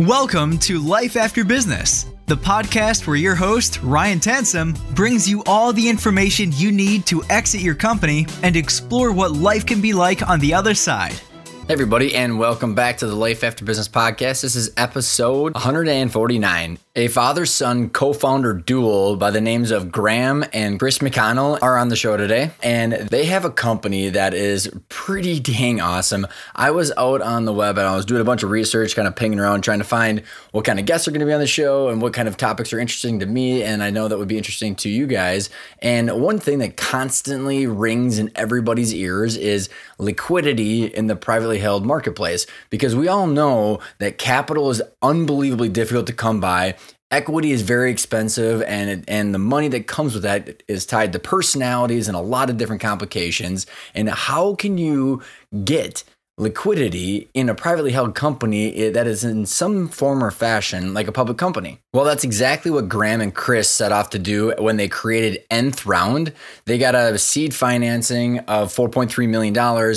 Welcome to Life After Business, the podcast where your host, Ryan Tansom, brings you all the information you need to exit your company and explore what life can be like on the other side. Hey everybody, and welcome back to the Life After Business podcast. This is episode 149. A father son co founder duo by the names of Graham and Chris McConnell are on the show today, and they have a company that is pretty dang awesome. I was out on the web and I was doing a bunch of research, kind of pinging around, trying to find what kind of guests are going to be on the show and what kind of topics are interesting to me, and I know that would be interesting to you guys. And one thing that constantly rings in everybody's ears is liquidity in the privately held marketplace, because we all know that capital is unbelievably difficult to come by equity is very expensive and and the money that comes with that is tied to personalities and a lot of different complications and how can you get liquidity in a privately held company eh, that is in some form or fashion like a public company. Well, that's exactly what Graham and Chris set off to do when they created Nth Round. They got a seed financing of $4.3 million,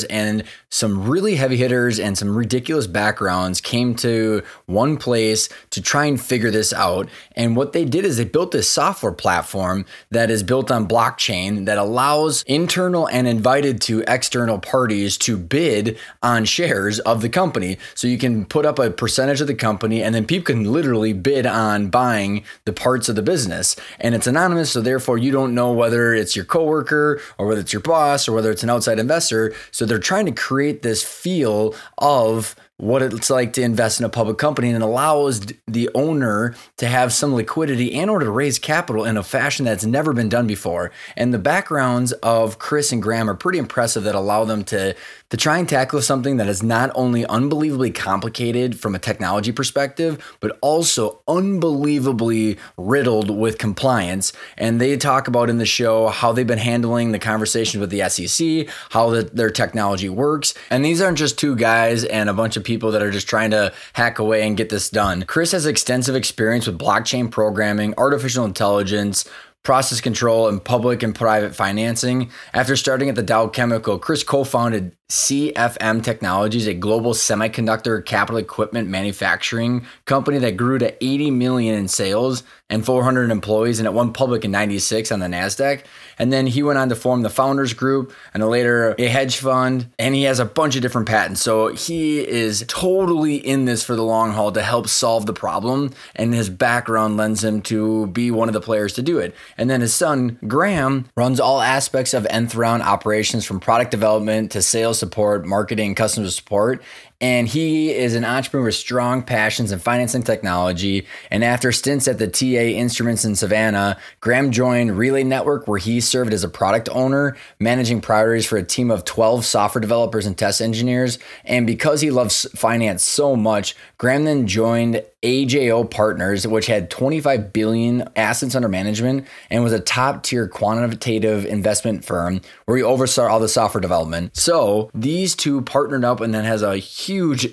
and some really heavy hitters and some ridiculous backgrounds came to one place to try and figure this out. And what they did is they built this software platform that is built on blockchain that allows internal and invited to external parties to bid on shares of the company. So you can put up a percentage of the company and then people can literally bid on buying the parts of the business. And it's anonymous, so therefore you don't know whether it's your coworker or whether it's your boss or whether it's an outside investor. So they're trying to create this feel of what it's like to invest in a public company and allows the owner to have some liquidity in order to raise capital in a fashion that's never been done before. And the backgrounds of Chris and Graham are pretty impressive that allow them to to try and tackle something that is not only unbelievably complicated from a technology perspective, but also unbelievably riddled with compliance. And they talk about in the show how they've been handling the conversations with the SEC, how the, their technology works. And these aren't just two guys and a bunch of people that are just trying to hack away and get this done. Chris has extensive experience with blockchain programming, artificial intelligence, process control, and public and private financing. After starting at the Dow Chemical, Chris co founded CFM Technologies, a global semiconductor capital equipment manufacturing company that grew to 80 million in sales and 400 employees and it went public in 96 on the Nasdaq. And then he went on to form the Founders Group and later a hedge fund and he has a bunch of different patents. So he is totally in this for the long haul to help solve the problem and his background lends him to be one of the players to do it. And then his son Graham runs all aspects of nth round operations from product development to sales support, marketing, customer support. And he is an entrepreneur with strong passions in finance and technology. And after stints at the TA Instruments in Savannah, Graham joined Relay Network, where he served as a product owner, managing priorities for a team of 12 software developers and test engineers. And because he loves finance so much, Graham then joined AJO Partners, which had 25 billion assets under management and was a top tier quantitative investment firm where he oversaw all the software development. So these two partnered up and then has a huge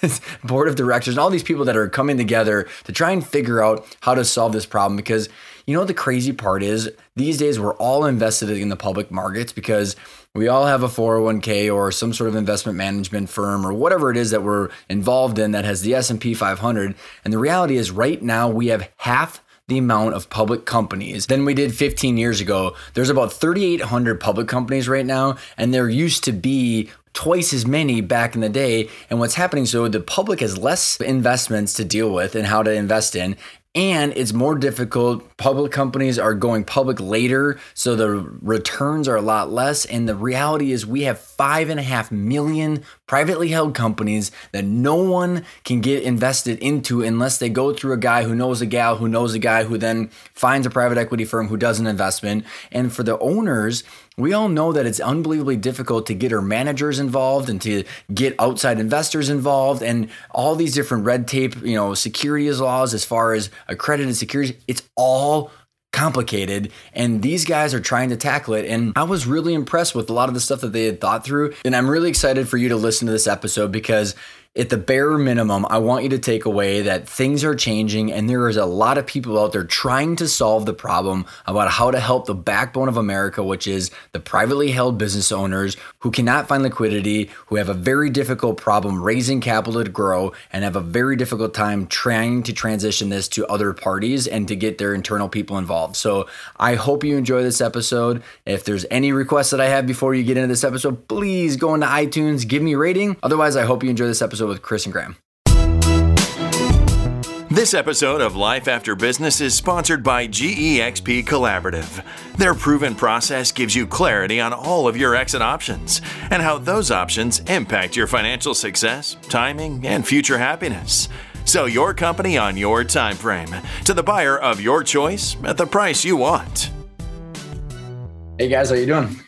board of directors and all these people that are coming together to try and figure out how to solve this problem because you know the crazy part is these days we're all invested in the public markets because we all have a 401k or some sort of investment management firm or whatever it is that we're involved in that has the S&P 500 and the reality is right now we have half the amount of public companies than we did 15 years ago. There's about 3,800 public companies right now, and there used to be twice as many back in the day. And what's happening so the public has less investments to deal with and how to invest in and it's more difficult. Public companies are going public later, so the returns are a lot less. And the reality is, we have five and a half million privately held companies that no one can get invested into unless they go through a guy who knows a gal who knows a guy who then finds a private equity firm who does an investment. And for the owners, we all know that it's unbelievably difficult to get our managers involved and to get outside investors involved and all these different red tape, you know, securities laws as far as accredited securities. It's all complicated and these guys are trying to tackle it and I was really impressed with a lot of the stuff that they had thought through and I'm really excited for you to listen to this episode because at the bare minimum, I want you to take away that things are changing and there is a lot of people out there trying to solve the problem about how to help the backbone of America, which is the privately held business owners who cannot find liquidity, who have a very difficult problem raising capital to grow, and have a very difficult time trying to transition this to other parties and to get their internal people involved. So I hope you enjoy this episode. If there's any requests that I have before you get into this episode, please go into iTunes, give me a rating. Otherwise, I hope you enjoy this episode episode with Chris and Graham. This episode of Life After Business is sponsored by GEXP Collaborative. Their proven process gives you clarity on all of your exit options and how those options impact your financial success, timing, and future happiness. Sell your company on your time frame to the buyer of your choice at the price you want. Hey guys, how you doing?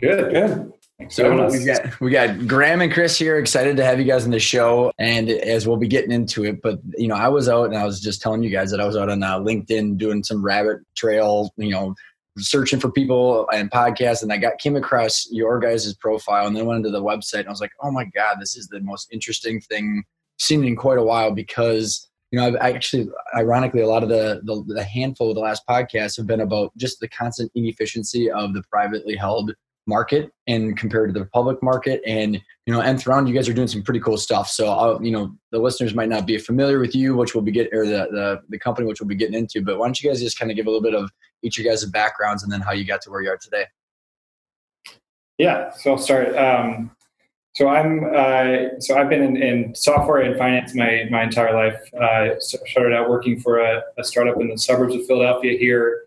Good, good. So we got we got Graham and Chris here. Excited to have you guys on the show, and as we'll be getting into it. But you know, I was out and I was just telling you guys that I was out on uh, LinkedIn doing some rabbit trail, you know, searching for people and podcasts, and I got came across your guys' profile, and then went into the website, and I was like, oh my god, this is the most interesting thing seen in quite a while because you know, I've actually, ironically, a lot of the, the, the handful of the last podcasts have been about just the constant inefficiency of the privately held market and compared to the public market. And you know nth round you guys are doing some pretty cool stuff. So I'll, you know the listeners might not be familiar with you which we'll be getting or the, the the company which we'll be getting into but why don't you guys just kind of give a little bit of each of you guys' backgrounds and then how you got to where you are today? Yeah so i'll start um, so i'm uh, so i've been in, in, software and finance my my entire life. Uh, started out working for a, a startup in the suburbs of philadelphia here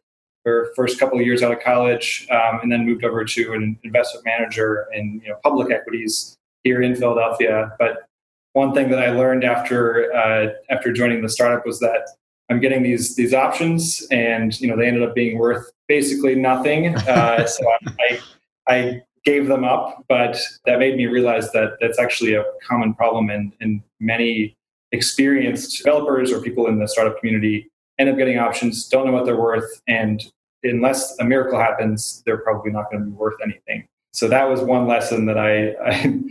her first couple of years out of college, um, and then moved over to an investment manager in you know, public equities here in Philadelphia. But one thing that I learned after uh, after joining the startup was that I'm getting these these options, and you know they ended up being worth basically nothing. Uh, so I, I gave them up, but that made me realize that that's actually a common problem, in and many experienced developers or people in the startup community end up getting options, don't know what they're worth, and unless a miracle happens, they're probably not going to be worth anything. So that was one lesson that I, I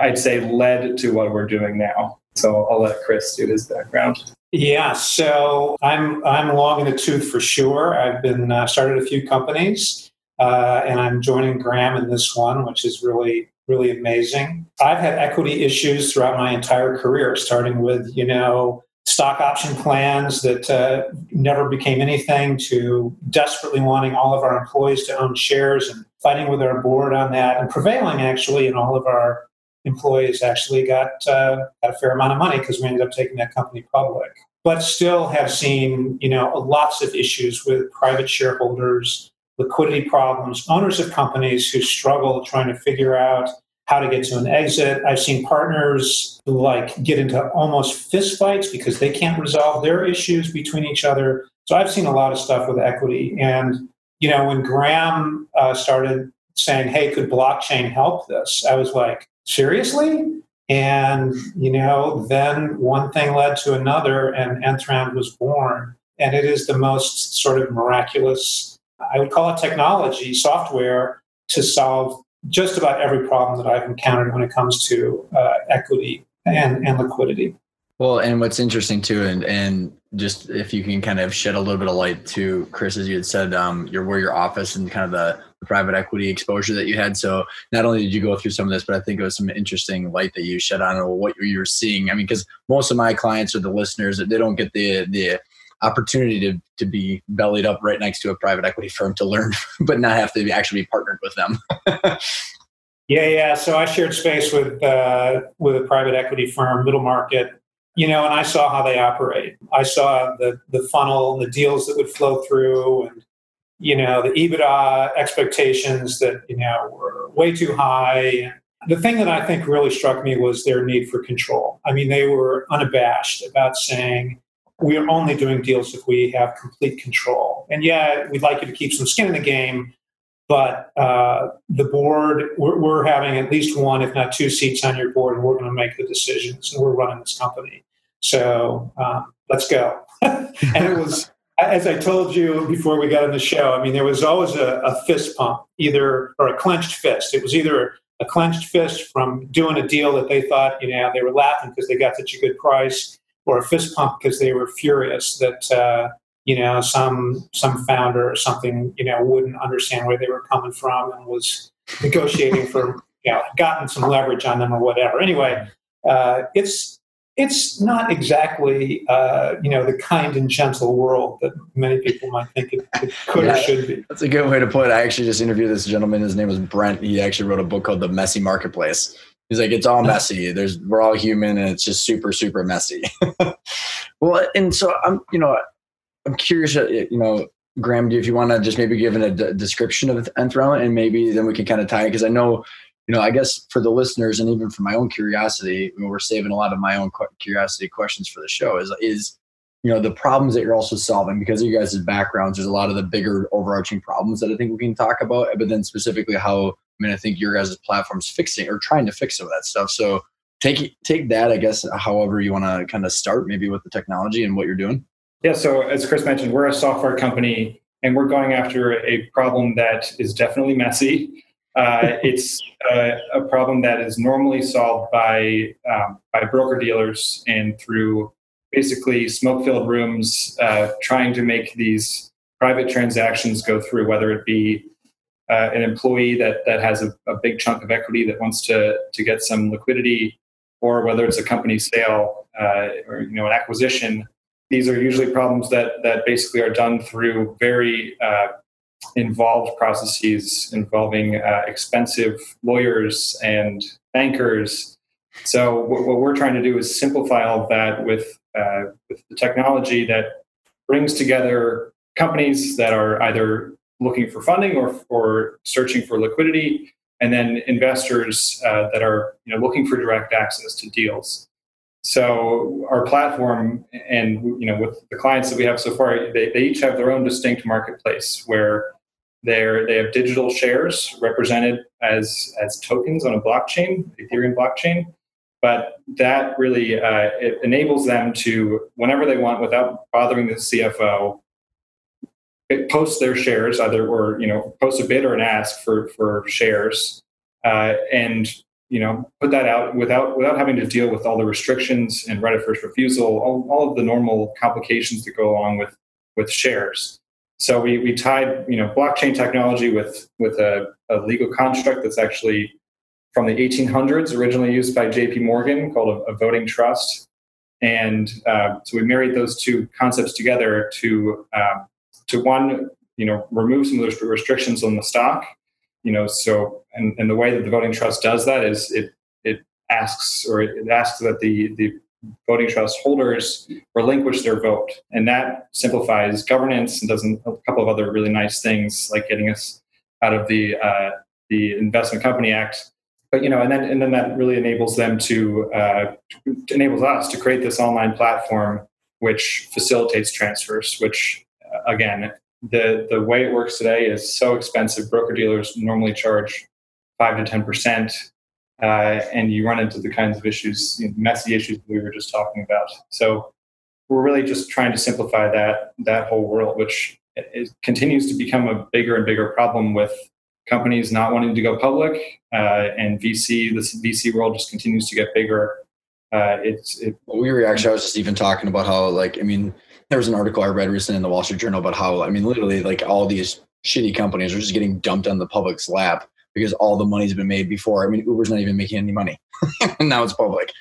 I'd say led to what we're doing now. So I'll let Chris do his background. Yeah, so I'm I'm long in the tooth for sure. I've been uh, started a few companies, uh, and I'm joining Graham in this one, which is really really amazing. I've had equity issues throughout my entire career, starting with you know stock option plans that uh, never became anything to desperately wanting all of our employees to own shares and fighting with our board on that and prevailing actually and all of our employees actually got, uh, got a fair amount of money because we ended up taking that company public. But still have seen you know lots of issues with private shareholders liquidity problems owners of companies who struggle trying to figure out how to get to an exit. I've seen partners who like get into almost fistfights because they can't resolve their issues between each other. So I've seen a lot of stuff with equity. And, you know, when Graham uh, started saying, hey, could blockchain help this? I was like, seriously? And, you know, then one thing led to another and Nthround was born. And it is the most sort of miraculous, I would call it technology, software to solve just about every problem that I've encountered when it comes to uh, equity and, and liquidity. Well, and what's interesting too, and and just if you can kind of shed a little bit of light to Chris, as you had said, um, your where your office and kind of the, the, private equity exposure that you had. So not only did you go through some of this, but I think it was some interesting light that you shed on what you were seeing. I mean, because most of my clients or the listeners, they don't get the the opportunity to to be bellied up right next to a private equity firm to learn, but not have to be actually be partnered with them. yeah, yeah. So I shared space with uh, with a private equity firm, middle market, you know, and I saw how they operate. I saw the the funnel and the deals that would flow through, and you know, the EBITDA expectations that you know were way too high. The thing that I think really struck me was their need for control. I mean, they were unabashed about saying, we are only doing deals if we have complete control. And yeah, we'd like you to keep some skin in the game, but uh, the board, we're, we're, having at least one, if not two seats on your board, and we're going to make the decisions, and we're running this company. So um, let's go. and it was, as I told you before we got on the show, I mean, there was always a, a fist pump, either or a clenched fist. It was either a clenched fist from doing a deal that they thought, you know, they were laughing because they got such a good price, or a fist pump because they were furious that, uh, you know, some some founder or something, you know, wouldn't understand where they were coming from and was negotiating for, you know, gotten some leverage on them or whatever. Anyway, uh, it's it's not exactly uh, you know the kind and gentle world that many people might think it, it could yeah, or should be. That's a good way to put it. I actually just interviewed this gentleman. His name was Brent. He actually wrote a book called The Messy Marketplace. He's like, it's all messy. There's we're all human, and it's just super super messy. well, and so I'm you know I'm curious. Uh, you know, Graham, if you want to just maybe give a description of Nth Round, and maybe then we can kind of tie it because I know you know, I guess for the listeners and even for my own curiosity, I mean, we're saving a lot of my own curiosity questions for the show. Is is you know the problems that you're also solving because of you guys' backgrounds. There's a lot of the bigger overarching problems that I think we can talk about, but then specifically how I mean, I think your guys' platform's fixing or trying to fix some of that stuff. So take take that, I guess, however you want to kind of start, maybe with the technology and what you're doing. Yeah. So as Chris mentioned, we're a software company and we're going after a problem that is definitely messy. Uh, it's uh, a problem that is normally solved by um, by broker dealers and through basically smoke-filled rooms, uh, trying to make these private transactions go through, whether it be uh, an employee that that has a, a, big chunk of equity that wants to to get some liquidity, or whether it's a company sale uh, or you know an acquisition. These are usually problems that that basically are done through very uh, involved processes involving uh, expensive lawyers and bankers. So what, what, we're trying to do is simplify all of that with uh, with the technology that brings together companies that are either looking for funding or or searching for liquidity, and then investors uh, that are you know looking for direct access to deals. So our platform and you know with the clients that we have so far, they, they each have their own distinct marketplace where they're they have digital shares represented as as tokens on a blockchain, Ethereum blockchain. But that really uh, it enables them to whenever they want, without bothering the CFO, it post their shares either or you know post a bid or an ask for for shares uh, and you know put that out without without having to deal with all the restrictions and right of first refusal all, all of the normal complications that go along with with shares. So we, we tied you know blockchain technology with with a, a legal construct that's actually from the 1800s originally used by jp morgan called a, a voting trust and uh, so we married those two concepts together to uh, to one you know remove some of those restrictions on the stock you know, so and, and the way that the voting trust does that is it it asks or it asks that the the voting trust holders relinquish their vote, and that simplifies governance and does a couple of other really nice things like getting us out of the uh, the Investment Company Act. But you know, and then and then that really enables them to uh, enables us to create this online platform which facilitates transfers. Which uh, again, the the way it works today is so expensive. Broker dealers normally charge five to ten percent, uh, and you run into the kinds of issues, you know, messy issues we were just talking about. So we're really just trying to simplify that that whole world, which continues to become a bigger and bigger problem with companies not wanting to go public, uh, and VC this VC world just continues to get bigger. Uh, it's it, we were actually I was just even talking about how like I mean there was an article I read recently in the Wall Street Journal about how I mean literally like all these shitty companies are just getting dumped on the public's lap because all the money's been made before. I mean Uber's not even making any money, and now it's public.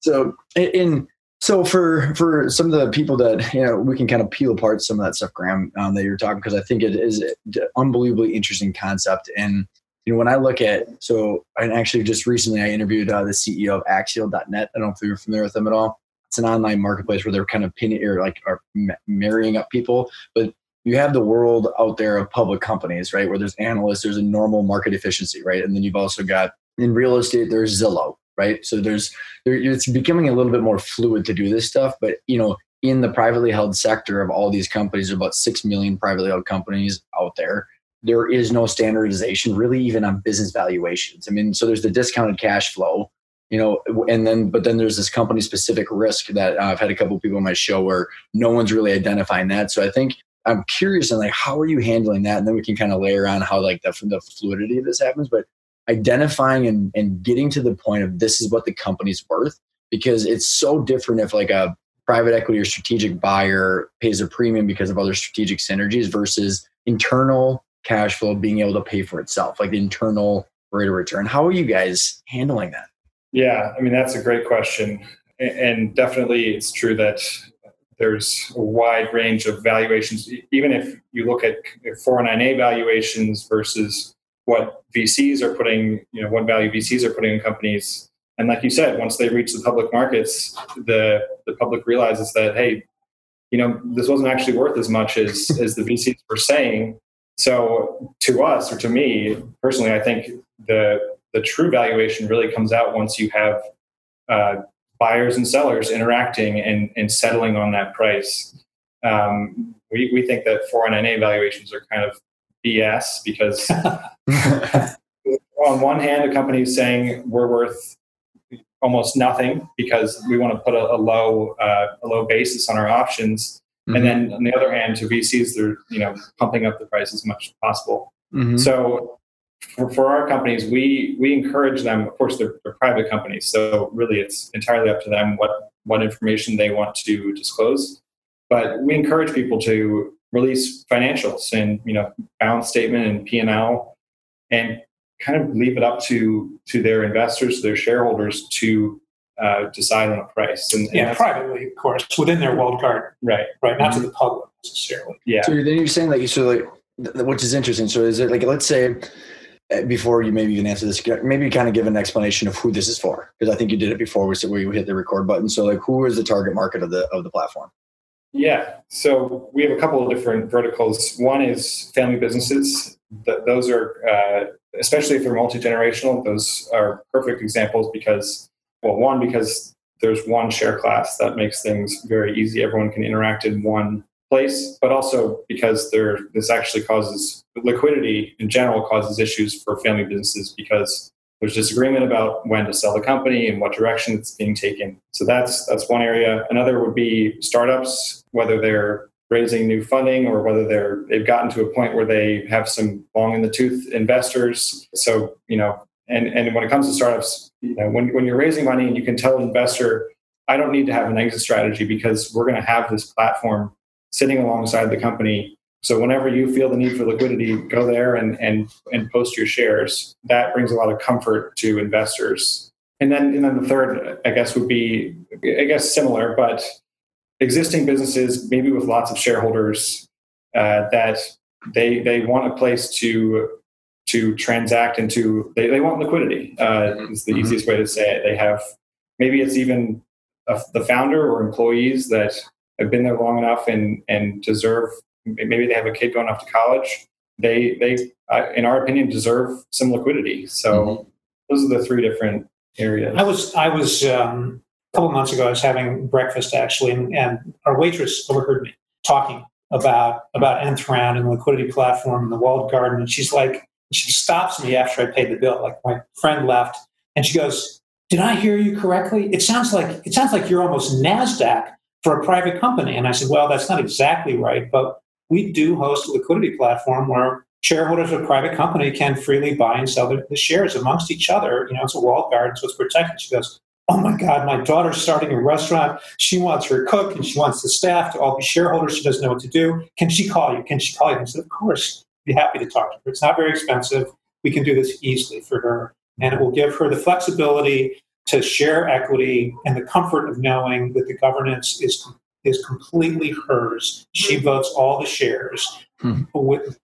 So in so for for some of the people that you know we can kind of peel apart some of that stuff, Graham, um, that you're talking because I think it is an unbelievably interesting concept. And you know, when I look at so, and actually just recently I interviewed uh, the CEO of Axial.net. I don't know if you're familiar with them at all. It's an online marketplace where they're kind of pinning or like are marrying up people. But you have the world out there of public companies right where there's analysts there's a normal market efficiency right? And then you've also got in real estate there's zillow right? So there's there, it's becoming a little bit more fluid to do this stuff but you know in the privately held sector of all these companies about 6 million privately held companies out there. There is no standardization really even on business valuations. I mean so there's the discounted cash flow you know and then but then there's this company specific risk that uh, i've had a couple people on my show where no one's really identifying that. So i think i'm curious and like how are you handling that? And then we can kind of layer on how like the, the fluidity of this happens but identifying and, and getting to the point of this is what the company's worth because it's so different if like a private equity or strategic buyer pays a premium because of other strategic synergies versus internal cash flow being able to pay for itself, like the internal rate of return. How are you guys handling that? Yeah, I mean, that's a great question. And definitely it's true that there's a wide range of valuations. Even if you look at 409A valuations versus what VCs are putting, you know, what value VCs are putting in companies. And like you said, once they reach the public markets, the, the public realizes that, hey, you know, this wasn't actually worth as much as, as the VCs were saying. So to us or to me personally, I think the the true valuation really comes out once you have uh, buyers and sellers interacting and, and settling on that price. Um, we, we think that 409A valuations are kind of BS because on one hand, a company is saying we're worth almost nothing because we want to put a, a low uh, a low basis on our options. Mm-hmm. And then on the other hand, to VCs, they're you know pumping up the price as much as possible. Mm-hmm. So for, for our companies, we we encourage them. Of course, they're, they're, private companies, so really it's entirely up to them what what information they want to disclose. But we encourage people to release financials and you know balance statement and P and L, and kind of leave it up to to their investors, their shareholders to uh, decide on a price. And, and yeah, privately, of course, within their walled garden. Right. Right. Not mm-hmm. to the public necessarily. Yeah. So then you're saying like so like which is interesting. So is it like let's say uh, before you maybe even answer this, maybe kind of give an explanation of who this is for, because I think you did it before we we hit the record button. So like, who is the target market of the of the platform? Yeah, so we have a couple of different verticals. One is family businesses. those are, uh, especially if they're multi generational, those are perfect examples because, well, one because there's one share class that makes things very easy. Everyone can interact in one place, but also because there this actually causes liquidity in general causes issues for family businesses because there's disagreement about when to sell the company and what direction it's being taken. So that's that's one area. Another would be startups, whether they're raising new funding or whether they're they've gotten to a point where they have some long in the tooth investors. So you know, and and when it comes to startups, you know, when when you're raising money and you can tell an investor, I don't need to have an exit strategy because we're going to have this platform sitting alongside the company. So whenever you feel the need for liquidity, go there and and and post your shares. That brings a lot of comfort to investors. And then and then the third, I guess, would be I guess similar, but existing businesses, maybe with lots of shareholders, uh, that they they want a place to to transact into. They, they want liquidity. Uh, is the mm-hmm. easiest way to say it. They have maybe it's even a, the founder or employees that have been there long enough and and deserve maybe they have a kid going off to college. They they uh, in our opinion deserve some liquidity. So mm-hmm. those are the three different areas. I was i was um, a couple months ago i was having breakfast actually and, and our waitress overheard me talking about about nth round and the liquidity platform and the walled garden. And she's like she stops me after i paid the bill. Like my friend left. And she goes did i hear you correctly? It sounds like it sounds like you're almost nasdaq for a private company. And I said, well, that's not exactly right, but we do host a liquidity platform where shareholders of a private company can freely buy and sell the shares amongst each other. You know, it's a walled garden, so it's protected. She goes, oh my God, my daughter's starting a restaurant. She wants her cook and she wants the staff to all be shareholders. She doesn't know what to do. Can she call you? Can she call you? I said, of course, be happy to talk to her. It's not very expensive. We can do this easily for her. And it will give her the flexibility to share equity and the comfort of knowing that the governance is is completely hers. She votes all the shares, hmm.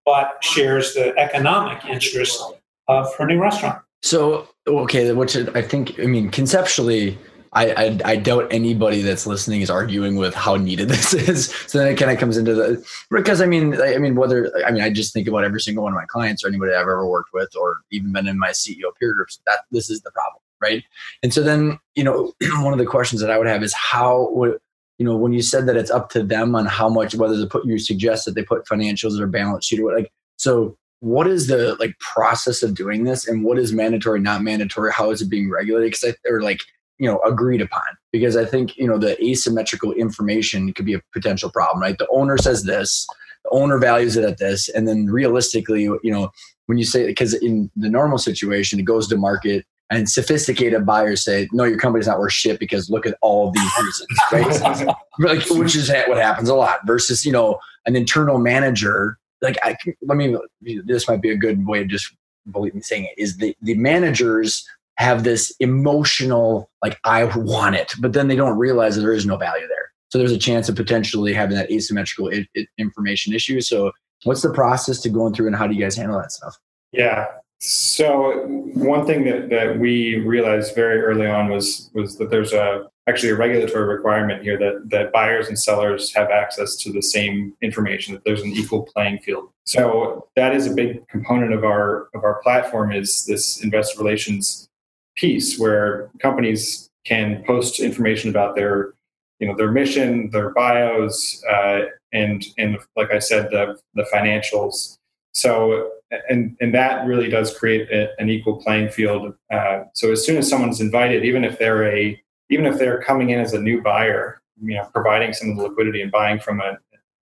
but shares the economic interest of her new restaurant. So, okay, which I think, I mean, conceptually, I, I, I doubt anybody that's listening is arguing with how needed this is. So then it kind of comes into the because I mean I mean whether I mean I just think about every single one of my clients or anybody I've ever worked with or even been in my CEO peer groups that this is the problem right? And so then, you know, one of the questions that I would have is how would you know when you said that it's up to them on how much whether to put you suggest that they put financials or balance sheet or what like so what is the like process of doing this and what is mandatory not mandatory? How is it being regulated? Because or like you know agreed upon. Because i think you know the asymmetrical information could be a potential problem right? The owner says this the owner values it at this and then realistically you know when you say because in the normal situation, it goes to market and sophisticated buyers say, no, your company's not worth shit because look at all of these reasons, right? like, which is what happens a lot versus, you know, an internal manager. Like, I, let me, this might be a good way of just believe me saying it is the, the managers have this emotional, like, I want it, but then they don't realize that there is no value there. So there's a chance of potentially having that asymmetrical I- I- information issue. So what's the process to going through and how do you guys handle that stuff? Yeah. So one thing that, that we realized very early on was was that there's a actually a regulatory requirement here that that buyers and sellers have access to the same information that there's an equal playing field. So that is a big component of our of our platform is this investor relations piece where companies can post information about their you know their mission, their bios, uh, and and like I said, the the financials. So and and that really does create a, an equal playing field. Uh, so as soon as someone's invited, even if they're a even if they're coming in as a new buyer, you know, providing some of the liquidity and buying from a,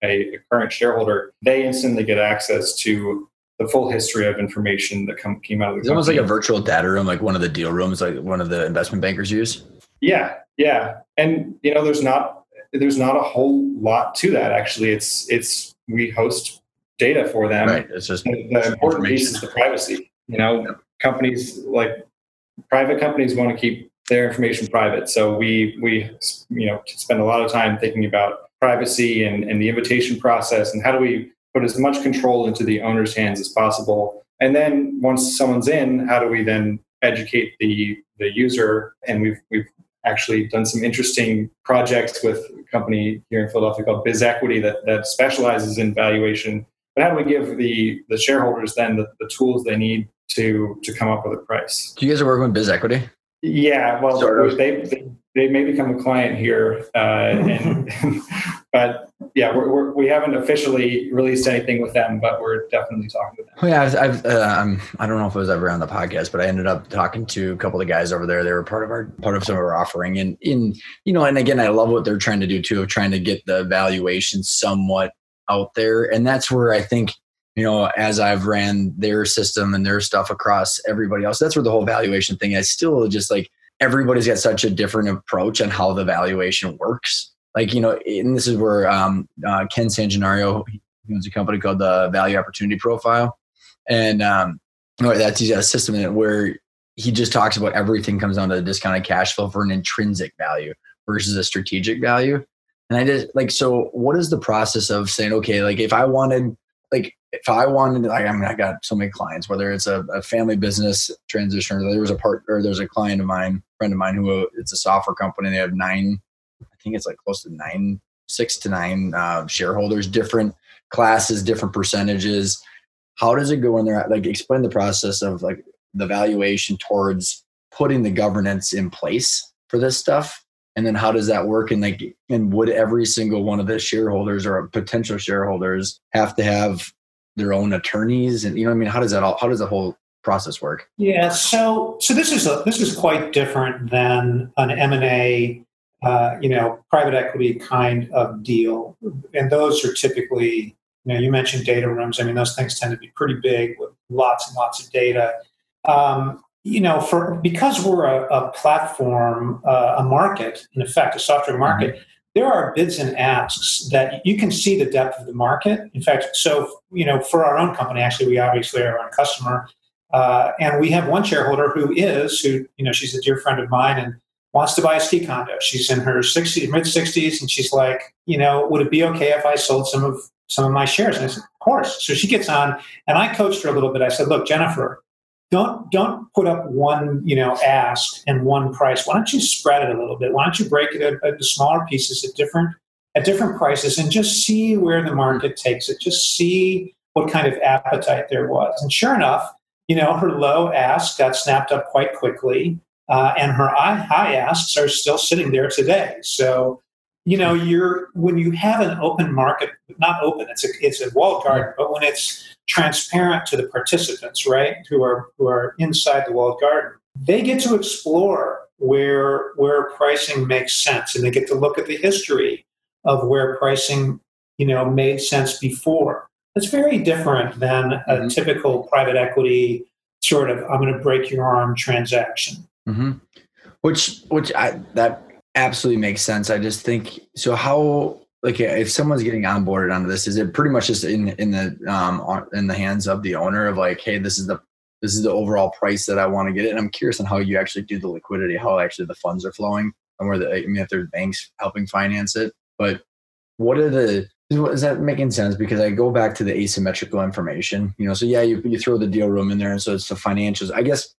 a, a current shareholder, they instantly get access to the full history of information that come, came out of the. It's almost like a virtual data room, like one of the deal rooms, like one of the investment bankers use. Yeah, yeah, and you know, there's not there's not a whole lot to that. Actually, it's it's we host data for them. Right. It's just the, the important piece is the privacy. You know, companies like private companies want to keep their information private. So we we you know spend a lot of time thinking about privacy and, and the invitation process and how do we put as much control into the owner's hands as possible. And then once someone's in, how do we then educate the the user? And we've we've actually done some interesting projects with a company here in Philadelphia called BizEquity that, that specializes in valuation but how do we give the the shareholders then the, the tools they need to to come up with a price? Do you guys are working with BizEquity? Yeah, well, they, they, they may become a client here, uh, and, but yeah, we're, we're, we have not officially released anything with them, but we're definitely talking to them. Oh, yeah, I've, I've uh, I'm, I don't know if it was ever on the podcast, but I ended up talking to a couple of guys over there. They were part of our part of some of our offering, and in you know, and again, I love what they're trying to do too, of trying to get the valuation somewhat out there. And that's where I think, you know, as I've ran their system and their stuff across everybody else, that's where the whole valuation thing is still just like everybody's got such a different approach on how the valuation works. Like, you know, and this is where um, uh, Ken Sanginario, he owns a company called the Value Opportunity Profile. And um, that's he's got a system where he just talks about everything comes down to the discounted cash flow for an intrinsic value versus a strategic value. And I just like, so what is the process of saying, okay, like if I wanted, like if I wanted, like, I mean, I got so many clients, whether it's a, a family business transition or there was a part, or there's a client of mine, friend of mine who it's a software company. They have nine, I think it's like close to nine, six to nine uh, shareholders, different classes, different percentages. How does it go in there? Like explain the process of like the valuation towards putting the governance in place for this stuff and then how does that work? And like and would every single one of the shareholders or potential shareholders have to have their own attorneys? And you know i mean how does that all how does the whole process work? Yeah so so this is a this is quite different than an m&a uh, you know private equity kind of deal. And those are typically you know you mentioned data rooms. I mean those things tend to be pretty big with lots and lots of data. Um, you know, for because we're a, a platform, uh, a market, in effect, a software market, mm-hmm. there are bids and asks that you can see the depth of the market. In fact, so you know, for our own company, actually, we obviously are our own customer, uh, and we have one shareholder who is who you know she's a dear friend of mine and wants to buy a ski condo. She's in her 60s, mid 60s, and she's like, you know, would it be okay if I sold some of some of my shares? And I said, of course. So she gets on, and I coached her a little bit. I said, look, Jennifer don't don't put up one you know ask and one price. Why don't you spread it a little bit? Why don't you break it up into smaller pieces at different at different prices and just see where the market takes it. Just see what kind of appetite there was. And sure enough you know her low ask got snapped up quite quickly uh, and her high asks are still sitting there today. So you know you're when you have an open market not open it's a it's a walled garden but when it's transparent to the participants right who are who are inside the walled garden they get to explore where where pricing makes sense and they get to look at the history of where pricing you know made sense before it's very different than a mm-hmm. typical private equity sort of I'm going to break your arm transaction. Mm-hmm. Which, which I, that absolutely makes sense. I just think so. How like if someone's getting onboarded onto this, is it pretty much just in in the um in the hands of the owner of like, hey, this is the this is the overall price that I want to get it. And I'm curious on how you actually do the liquidity, how actually the funds are flowing, and where the I mean if there's banks helping finance it, but what are the is that making sense? Because I go back to the asymmetrical information, you know. So yeah, you you throw the deal room in there, and so it's the financials. I guess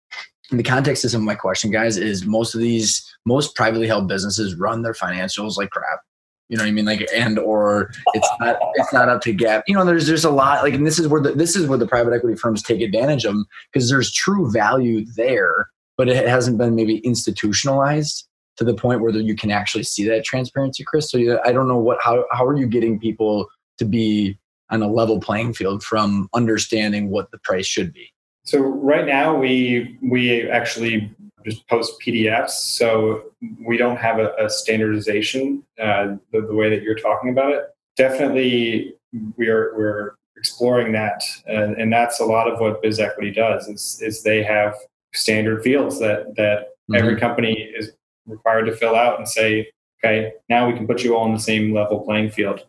in the context of my question, guys, is most of these most privately held businesses run their financials like crap. You know what I mean? Like, and or it's not it's not up to GAAP. You know, there's there's a lot like, and this is where the this is where the private equity firms take advantage of them because there's true value there, but it hasn't been maybe institutionalized to the point where you can actually see that transparency, Chris. So I don't know what how how are you getting people to be on a level playing field from understanding what the price should be? So right now we we actually just post PDFs, so we don't have a, a standardization uh, the, the, way that you're talking about it. Definitely, we are we're exploring that, and, and that's a lot of what BizEquity does. Is is they have standard fields that that mm-hmm. every company is required to fill out and say, okay, now we can put you all on the same level playing field.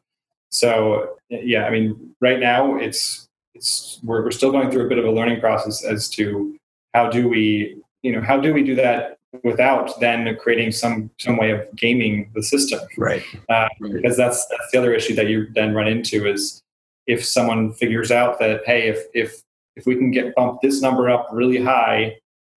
So yeah, I mean, right now it's it's we're, we're still going through a bit of a learning process as to how do we you know how do we do that without then creating some some way of gaming the system. Right. Uh, because that's that's the other issue that you then run into is if someone figures out that hey if if if we can get bump this number up really high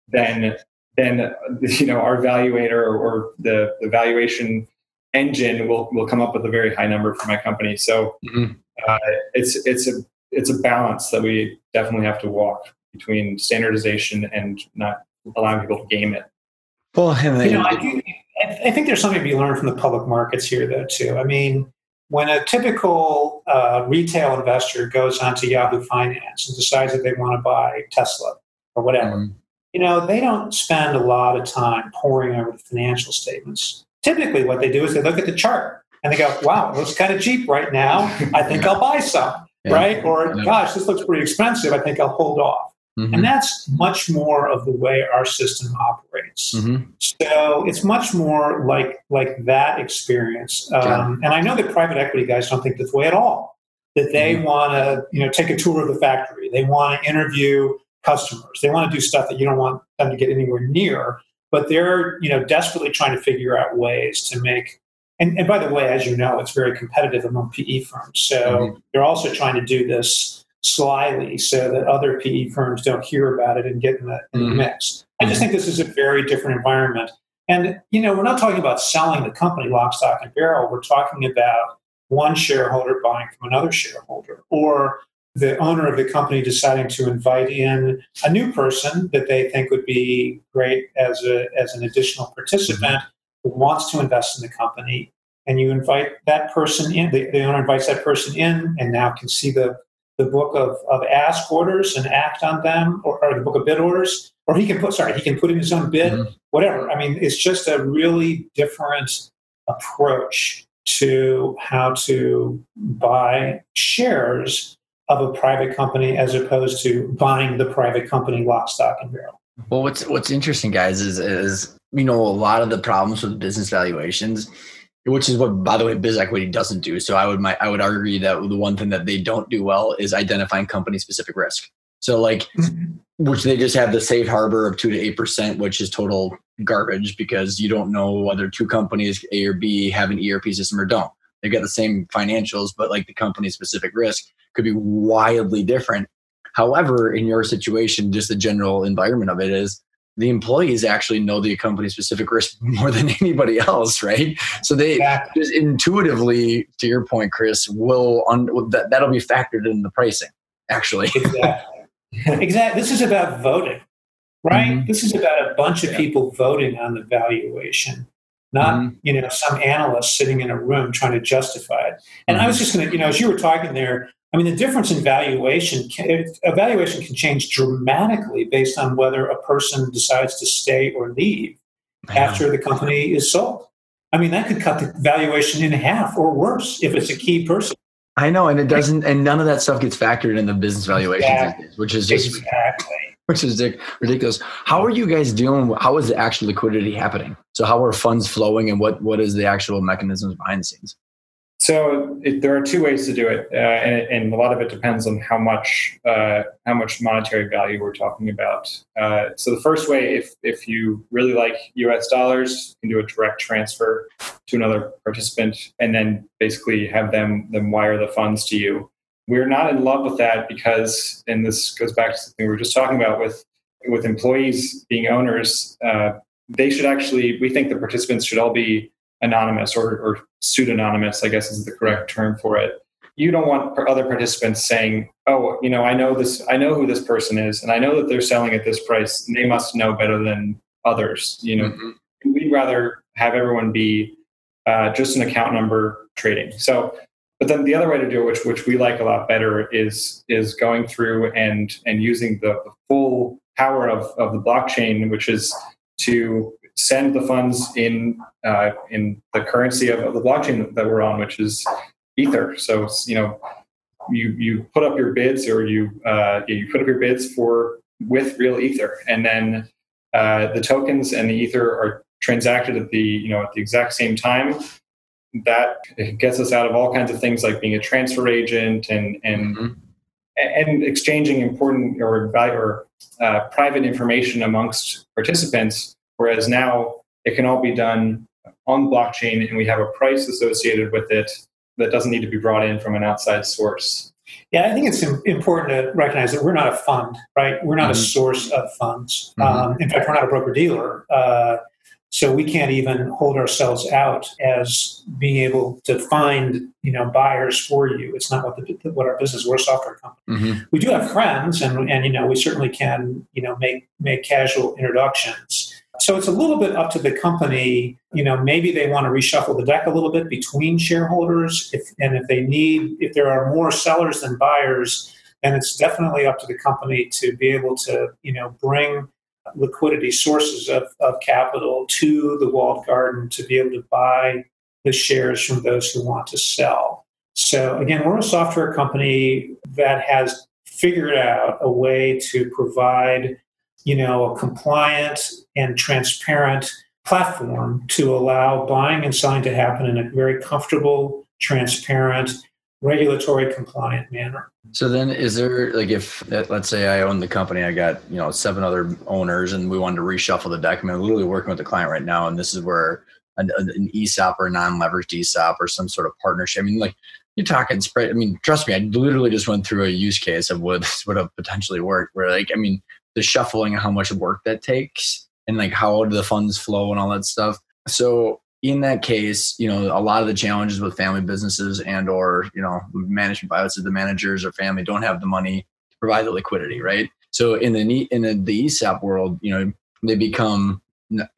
then then you know our valuator or, or the, the valuation engine will will come up with a very high number for my company. So mm-hmm. uh, it's it's a it's a balance that we definitely have to walk between standardization and not allowing people to game it. Well, you know, I, do, I think there's something to be learned from the public markets here, though, too. I mean, when a typical uh, retail investor goes onto Yahoo Finance and decides that they want to buy Tesla or whatever, mm-hmm. you know, they don't spend a lot of time poring over the financial statements. Typically, what they do is they look at the chart and they go, wow, it looks kind of cheap right now. I think I'll buy some, yeah. right? Or, yeah. gosh, this looks pretty expensive. I think I'll hold off. Mm-hmm. And that's much more of the way our system operates. Mm-hmm. So it's much more like like that experience. Um, and I know that private equity guys don't think this way at all. That they mm-hmm. want to you know take a tour of the factory. They want to interview customers. They want to do stuff that you don't want them to get anywhere near. But they're you know desperately trying to figure out ways to make. And, and by the way, as you know, it's very competitive among PE firms. So mm-hmm. they're also trying to do this slyly so that other PE firms don't hear about it and get in the, in the mm-hmm. mix. I just mm-hmm. think this is a very different environment. And, you know, we're not talking about selling the company lock, stock, and barrel. We're talking about one shareholder buying from another shareholder or the owner of the company deciding to invite in a new person that they think would be great as, a, as an additional participant who wants to invest in the company. And you invite that person in, the, the owner invites that person in and now can see the the book of, of ask orders and act on them, or, or, the book of bid orders, or he can put sorry, he can put in his own bid, mm-hmm. whatever. I mean, it's just a really different approach to how to buy shares of a private company as opposed to buying the private company lock, stock, and barrel. Well, what's what's interesting, guys, is is you know a lot of the problems with business valuations which is what by the way biz equity doesn't do. So i would my, i would argue that the one thing that they don't do well is identifying company specific risk. So like mm-hmm. which they just have the safe harbor of 2 to 8% which is total garbage because you don't know whether two companies a or b have an erp system or don't. They've got the same financials but like the company specific risk could be wildly different. However in your situation just the general environment of it is the employees actually know the company specific risk more than anybody else, right? So they exactly. just intuitively, to your point, Chris, will un, that that'll be factored in the pricing. Actually, exactly. exactly. This is about voting, right? Mm-hmm. This is about a bunch of yeah. people voting on the valuation, not mm-hmm. you know some analyst sitting in a room trying to justify it. And mm-hmm. I was just going to, you know, as you were talking there, I mean, the difference in valuation, can, evaluation can change dramatically based on whether a person decides to stay or leave after the company is sold. I mean, that could cut the valuation in half or worse if it's a key person. I know, and it doesn't, and none of that stuff gets factored in the business valuation, Exactly. which is just Exactly. which is ridiculous. How are you guys dealing? How is the actual liquidity happening? So how are funds flowing, and what what is the actual mechanisms behind the scenes? So it, there are two ways to do it, uh, and, and a lot of it depends on how much uh, how much monetary value we're talking about. Uh, so the first way, if if you really like U.S. dollars, you can do a direct transfer to another participant, and then basically have them them wire the funds to you. We're not in love with that because, and this goes back to something we were just talking about with with employees being owners. Uh, they should actually, we think the participants should all be anonymous or, or pseudonymous, I guess is the correct term for it. You don't want other participants saying, "Oh, you know, I know this. I know who this person is, and I know that they're selling at this price. And they must know better than others." You know, we'd rather have everyone be uh, just an account number trading. So, but then the other way to do it, which which we like a lot better, is is going through and and using the, the full power of of the blockchain, which is to send the funds in uh, in the currency of, of the blockchain that we're on, which is Ether. So you know, you you put up your bids or you uh, you put up your bids for with real Ether, and then uh, the tokens and the Ether are transacted at the you know at the exact same time. That gets us out of all kinds of things like being a transfer agent and and Mhm. and exchanging important or, or uh, private information amongst participants. Whereas now it can all be done on the blockchain, and we have a price associated with it that doesn't need to be brought in from an outside source. Yeah, I think it's important to recognize that we're not a fund, right? We're not a Mhm. source of funds. Mhm. Um, in fact, we're not a broker dealer. Uh, so we can't even hold ourselves out as being able to find, you know, buyers for you. It's not what the, what our business. We're a software company. Mhm. We do have friends, and and you know, we certainly can, you know, make make casual introductions. So it's a little bit up to the company. You know, maybe they want to reshuffle the deck a little bit between shareholders. If and if they need, if there are more sellers than buyers, then it's definitely up to the company to be able to, you know, bring liquidity sources of, of capital to the walled garden to be able to buy the shares from those who want to sell. So again, we're a software company that has figured out a way to provide, you know, a compliant and transparent platform to allow buying and selling to happen in a very comfortable, transparent, regulatory compliant manner. So then, is there like if let's say I own the company, I got you know seven other owners, and we wanted to reshuffle the deck. I mean, I'm literally working with the client right now, and this is where an, an ESOP or a non-leveraged ESOP or some sort of partnership. I mean, like you're talking spread. I mean, trust me, I literally just went through a use case of what this would have potentially worked. Where like, I mean, the shuffling how much work that takes, and like how do the funds flow and all that stuff. So in that case, you know, a lot of the challenges with family businesses and or, you know, management buyouts is the managers or family don't have the money to provide the liquidity, right? So in the in the, ESOP world, you know, they become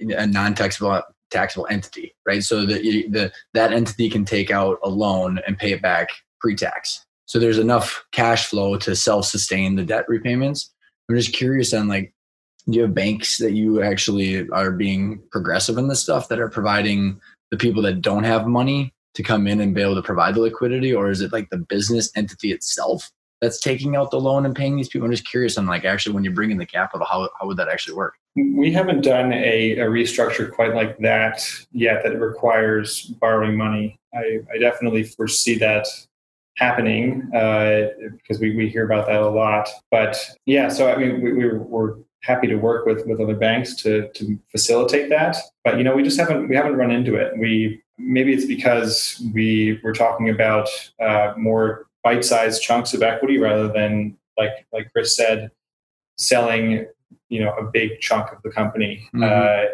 a non-taxable taxable entity, right? So that the that entity can take out a loan and pay it back pre-tax. So there's enough cash flow to self-sustain the debt repayments. I'm just curious on like do you have banks that you actually are being progressive in this stuff that are providing the people that don't have money to come in and be able to provide the liquidity? Or is it like the business entity itself that's taking out the loan and paying these people? I'm just curious on like actually when you bring in the capital how, how would that actually work? We haven't done a, a restructure quite like that yet that requires borrowing money. I, I definitely foresee that happening uh, because we, we hear about that a lot. But yeah, so I mean, we, we're, we're happy to work with, with other banks to, to facilitate that. But you know, we just haven't we haven't run into it. We maybe it's because we were talking about uh, more bite-sized chunks of equity rather than like like Chris said, selling you know a big chunk of the company. Mhm. Uh,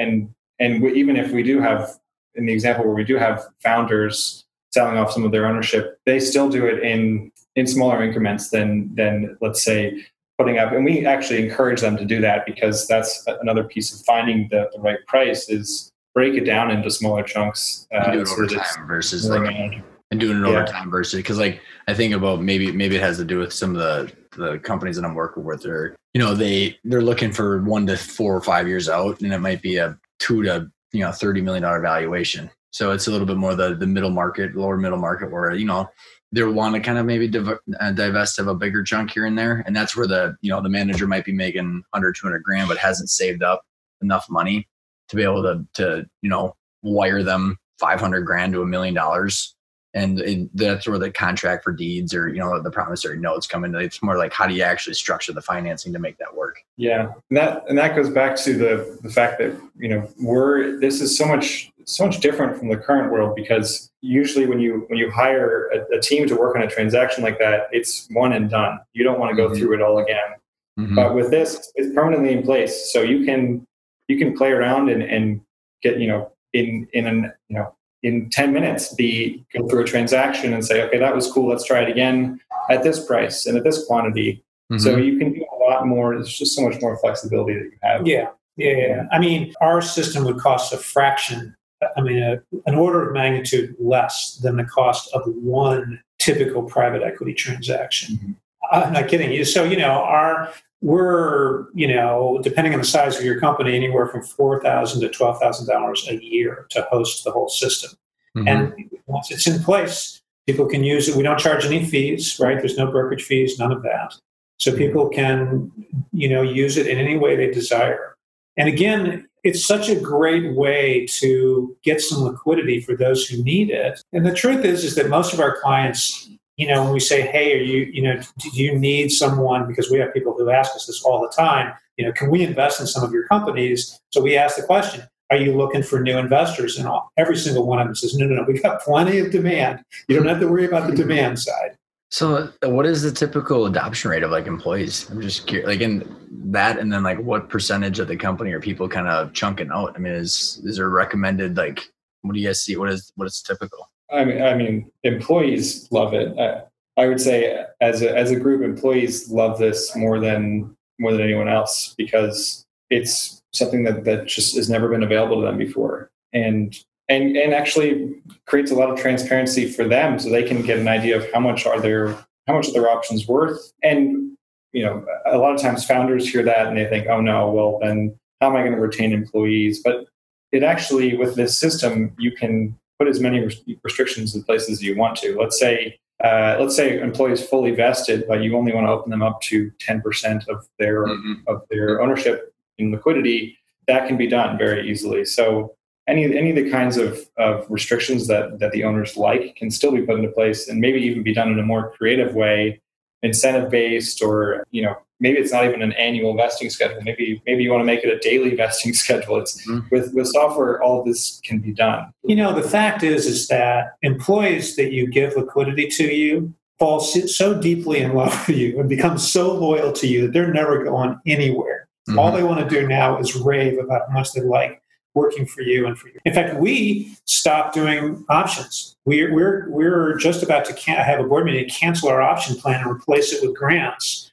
and and we, even if we do have in the example where we do have founders selling off some of their ownership, they still do it in in smaller increments than than let's say putting up. And we actually encourage them to do that because that's another piece of finding the, the right price is break it down into smaller chunks. and do it uh, over that it's time versus like manageable. and doing it over Yeah. time versus because like I think about maybe maybe it has to do with some of the the companies that I'm working with or you know they they're looking for one to four or five years out and it might be a two to you know thirty million dollar valuation. So it's a little bit more the the middle market, lower middle market, where you know they want to kind of maybe div- uh, divest of a bigger chunk here and there, and that's where the you know the manager might be making under 200 grand, but hasn't saved up enough money to be able to to you know wire them 500 grand to a million dollars and it, that's where the contract for deeds or you know the promissory notes come in. it's more like how do you actually structure the financing to make that work yeah and that and that goes back to the the fact that you know we're this is so much so much different from the current world because usually when you when you hire a, a team to work on a transaction like that it's one and done you don't want to go mm-hmm. through it all again mm-hmm. but with this it's permanently in place so you can you can play around and, and get you know in in an you know in 10 minutes be go through a transaction and say okay that was cool let's try it again at this price and at this quantity mm-hmm. so you can do a lot more there's just so much more flexibility that you have yeah yeah, yeah. i mean our system would cost a fraction i mean a, an order of magnitude less than the cost of one typical private equity transaction mm-hmm. i'm not kidding you so you know our we're you know depending on the size of your company anywhere from four thousand to twelve thousand dollars a year to host the whole system. Mm-hmm. and once it's in place people can use it. We don't charge any fees right? There's no brokerage fees none of that. So mm-hmm. people can you know use it in any way they desire. And again it's such a great way to get some liquidity for those who need it. And the truth is is that most of our clients you know, when we say, hey, are you, you know, do you need someone? Because we have people who ask us this all the time, you know, can we invest in some of your companies? So we ask the question, are you looking for new investors? And all, every single one of them says, no, no, no, we've got plenty of demand. You don't have to worry about the demand side. So, uh, what is the typical adoption rate of like employees? I'm just curious, like in that, and then like what percentage of the company are people kind of chunking out? I mean, is is there recommended like what do you guys see? What is what is typical? I mean, I mean, employees love it. I, I would say, as a, as a group, employees love this more than more than anyone else because it's something that that just has never been available to them before, and and and actually creates a lot of transparency for them, so they can get an idea of how much are their how much are their options worth, and you know, a lot of times founders hear that and they think, oh no, well then how am I going to retain employees? But it actually, with this system, you can put as many restrictions in place as you want to. Let's say uh, let's say employees fully vested, but you only want to open them up to 10% of their mm-hmm. of their ownership in liquidity. That can be done very easily. So any any of the kinds of, of restrictions that that the owners like can still be put into place, and maybe even be done in a more creative way, incentive based, or you know maybe it's not even an annual vesting schedule. Maybe maybe you want to make it a daily vesting schedule. It's mm-hmm. with with software, all of this can be done. You know, the fact is is that employees that you give liquidity to you fall so deeply in love with you and become so loyal to you that they're never going anywhere. Mm-hmm. All they want to do now is rave about how much they like working for you and for you. In fact, we stopped doing options. We're, we're, we're just about to can- have a board meeting to cancel our option plan and replace it with grants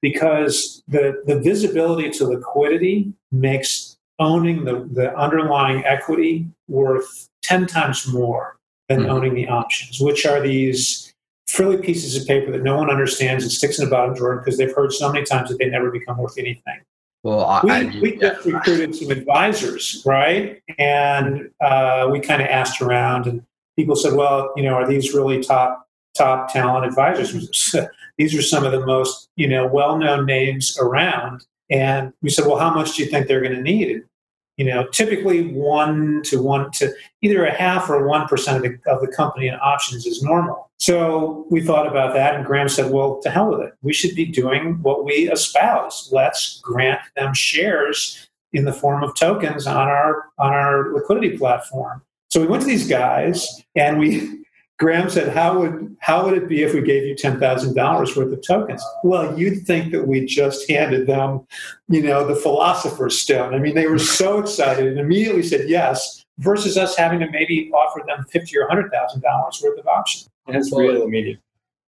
because the, the visibility to liquidity makes owning the, the underlying equity worth 10 times more than mm-hmm. owning the options, which are these frilly pieces of paper that no one understands and sticks in the bottom drawer because they've heard so many times that they never become worth anything. Well, I, we, I, we yeah. just recruited some advisors, right? And uh, we kind of asked around, and people said, "Well, you know, are these really top top talent advisors?" These are some of the most, you know, well-known names around. And we said, well, how much do you think they're going to need? You know, typically one to one to either a half or one percent of the, of the company in options is normal. So we thought about that, and Graham said, "Well, to hell with it. We should be doing what we espouse. Let's grant them shares in the form of tokens on our on our liquidity platform." So we went to these guys and we Graham said, "How would how would it be if we gave you ten thousand dollars worth of tokens?" Well, you'd think that we just handed them, you know, the philosopher's stone. I mean, they were so excited and immediately said yes. Versus us having to maybe offer them fifty or hundred thousand dollars worth of options. And it's real immediate.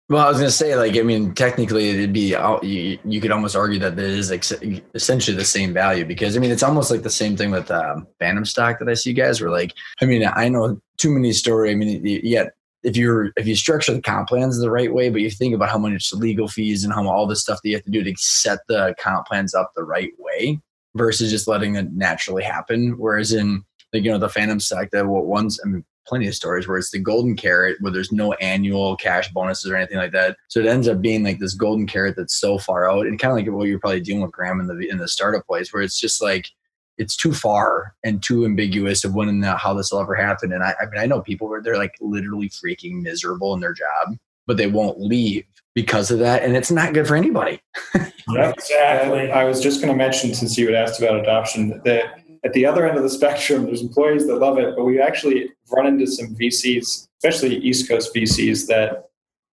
Well, I was going to say, like, I mean, technically, it'd be you, you could almost argue that it is ex- essentially the same value because I mean, it's almost like the same thing with um, Phantom stock that I see guys were like. I mean, I know too many story. I mean, you get if you're if you structure the comp plans the right way, but you think about how much legal fees and how all the stuff that you have to do to set the comp plans up the right way versus just letting it naturally happen. Whereas in like you know the phantom that what ones I mean plenty of stories where it's the golden carrot where there's no annual cash bonuses or anything like that. So it ends up being like this golden carrot that's so far out and kind of like what you're probably dealing with Graham in the in the startup place where it's just like it's too far and too ambiguous of when and how this will ever happen. And I, I mean, I know people where they're like literally freaking miserable in their job, but they won't leave because of that. And it's not good for anybody. exactly. I was just going to mention, since you had asked about adoption, that at the other end of the spectrum, there's employees that love it, but we actually run into some VCs, especially East Coast VCs, that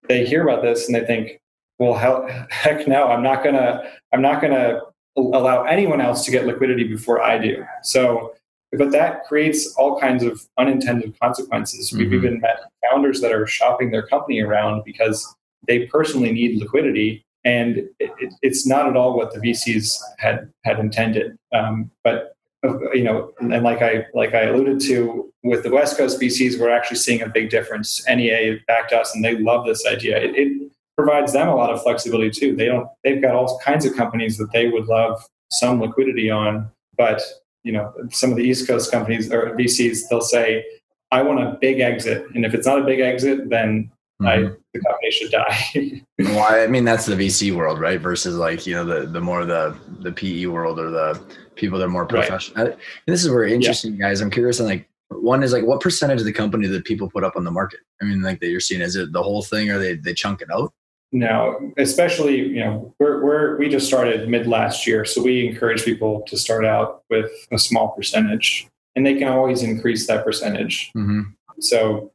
they hear about this and they think, well, how, heck no, I'm not gonna, I'm not gonna allow anyone else to get liquidity before I do. So, but that creates all kinds of unintended consequences. Mm-hmm. We've even met founders that are shopping their company around because they personally need liquidity, and it, it, it's not at all what the VCs had had intended. Um, but you know, and like I like I alluded to with the West Coast VCs, we're actually seeing a big difference. NEA backed us, and they love this idea. It, it provides them a lot of flexibility too. They don't. They've got all kinds of companies that they would love some liquidity on, but you know, some of the East Coast companies or VCs, they'll say, "I want a big exit," and if it's not a big exit, then mm-hmm. I, the company should die. well, I mean, that's the VC world, right? Versus like you know the the more the the PE world or the people that are more professional. Right. this is very interesting, yeah. guys. I'm curious on like one is like what percentage of the company that people put up on the market? I mean, like that you're seeing, is it the whole thing or they they chunk it out? No, especially you know we're, we're we just started mid last year, so we encourage people to start out with a small percentage, and they can always increase that percentage. Mm-hmm. So,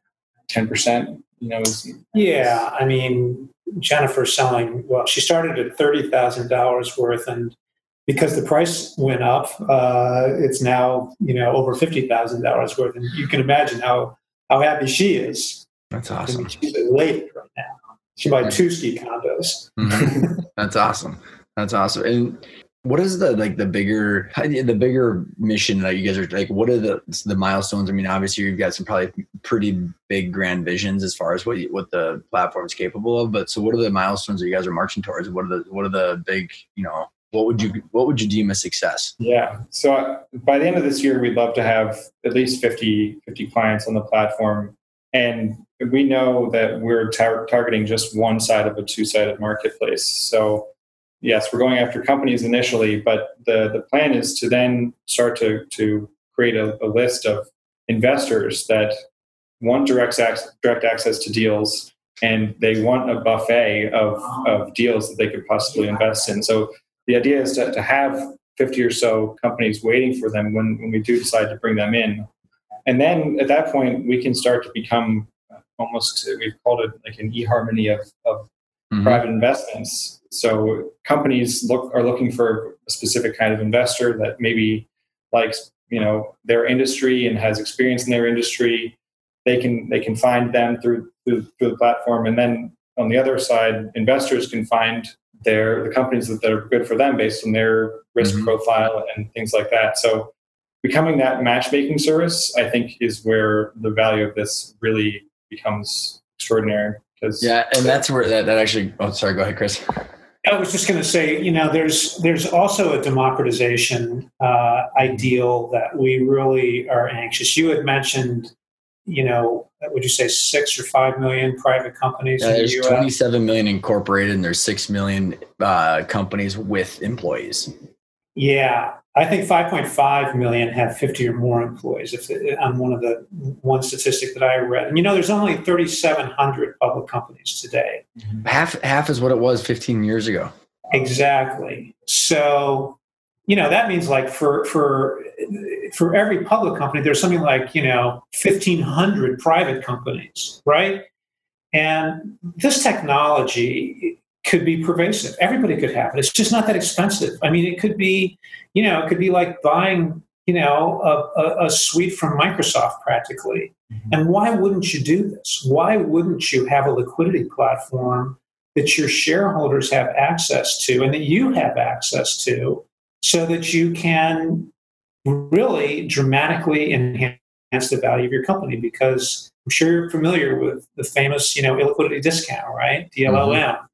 ten percent, you know, is, yeah. I mean, Jennifer's selling well. She started at thirty thousand dollars worth, and because the price went up, uh, it's now you know over fifty thousand dollars worth, and you can imagine how how happy she is. That's awesome. I mean, she's elated right now. She bought two ski condos. Mm-hmm. That's awesome. That's awesome. And what is the like the bigger the bigger mission that you guys are like? What are the the milestones? I mean, obviously you've got some probably pretty big grand visions as far as what you, what the platform is capable of. But so, what are the milestones that you guys are marching towards? What are the what are the big you know what would you what would you deem a success yeah so uh, by the end of this year we'd love to have at least 50 50 clients on the platform and we know that we're tar- targeting just one side of a two-sided marketplace so yes we're going after companies initially but the the plan is to then start to to create a, a list of investors that want direct access, direct access to deals and they want a buffet of, of deals that they could possibly invest in so the idea is to, to have 50 or so companies waiting for them when, when we do decide to bring them in. And then at that point, we can start to become almost, we've called it like an eHarmony of, of mm-hmm. private investments. So companies look are looking for a specific kind of investor that maybe likes, you know, their industry and has experience in their industry. They can they can find them through through, through the platform. And then on the other side, investors can find their the companies that, that are good for them based on their risk mm-hmm. profile and things like that. So becoming that matchmaking service, I think, is where the value of this really becomes extraordinary. Because yeah, and that's where that, that actually. Oh, sorry. Go ahead, Chris. I was just going to say, you know, there's there's also a democratization uh, ideal that we really are anxious. You had mentioned you know, would you say six or five million private companies? Yeah, there's the 27 million incorporated, and there's six million uh, companies with employees. Yeah, I think 5.5 million have 50 or more employees. If on one of the one statistic that I read, and you know, there's only 3,700 public companies today. Mm-hmm. Half half is what it was 15 years ago. Exactly. So, you know, that means like for for for every public company, there's something like, you know, 1,500 private companies, right? And this technology could be pervasive. Everybody could have it. It's just not that expensive. I mean, it could be, you know, it could be like buying, you know, a, a, a suite from Microsoft practically. Mm-hmm. And why wouldn't you do this? Why wouldn't you have a liquidity platform that your shareholders have access to and that you have access to so that you can really dramatically enhance the value of your company because I'm sure you're familiar with the famous, you know, illiquidity discount, right? DLOM. Mm-hmm.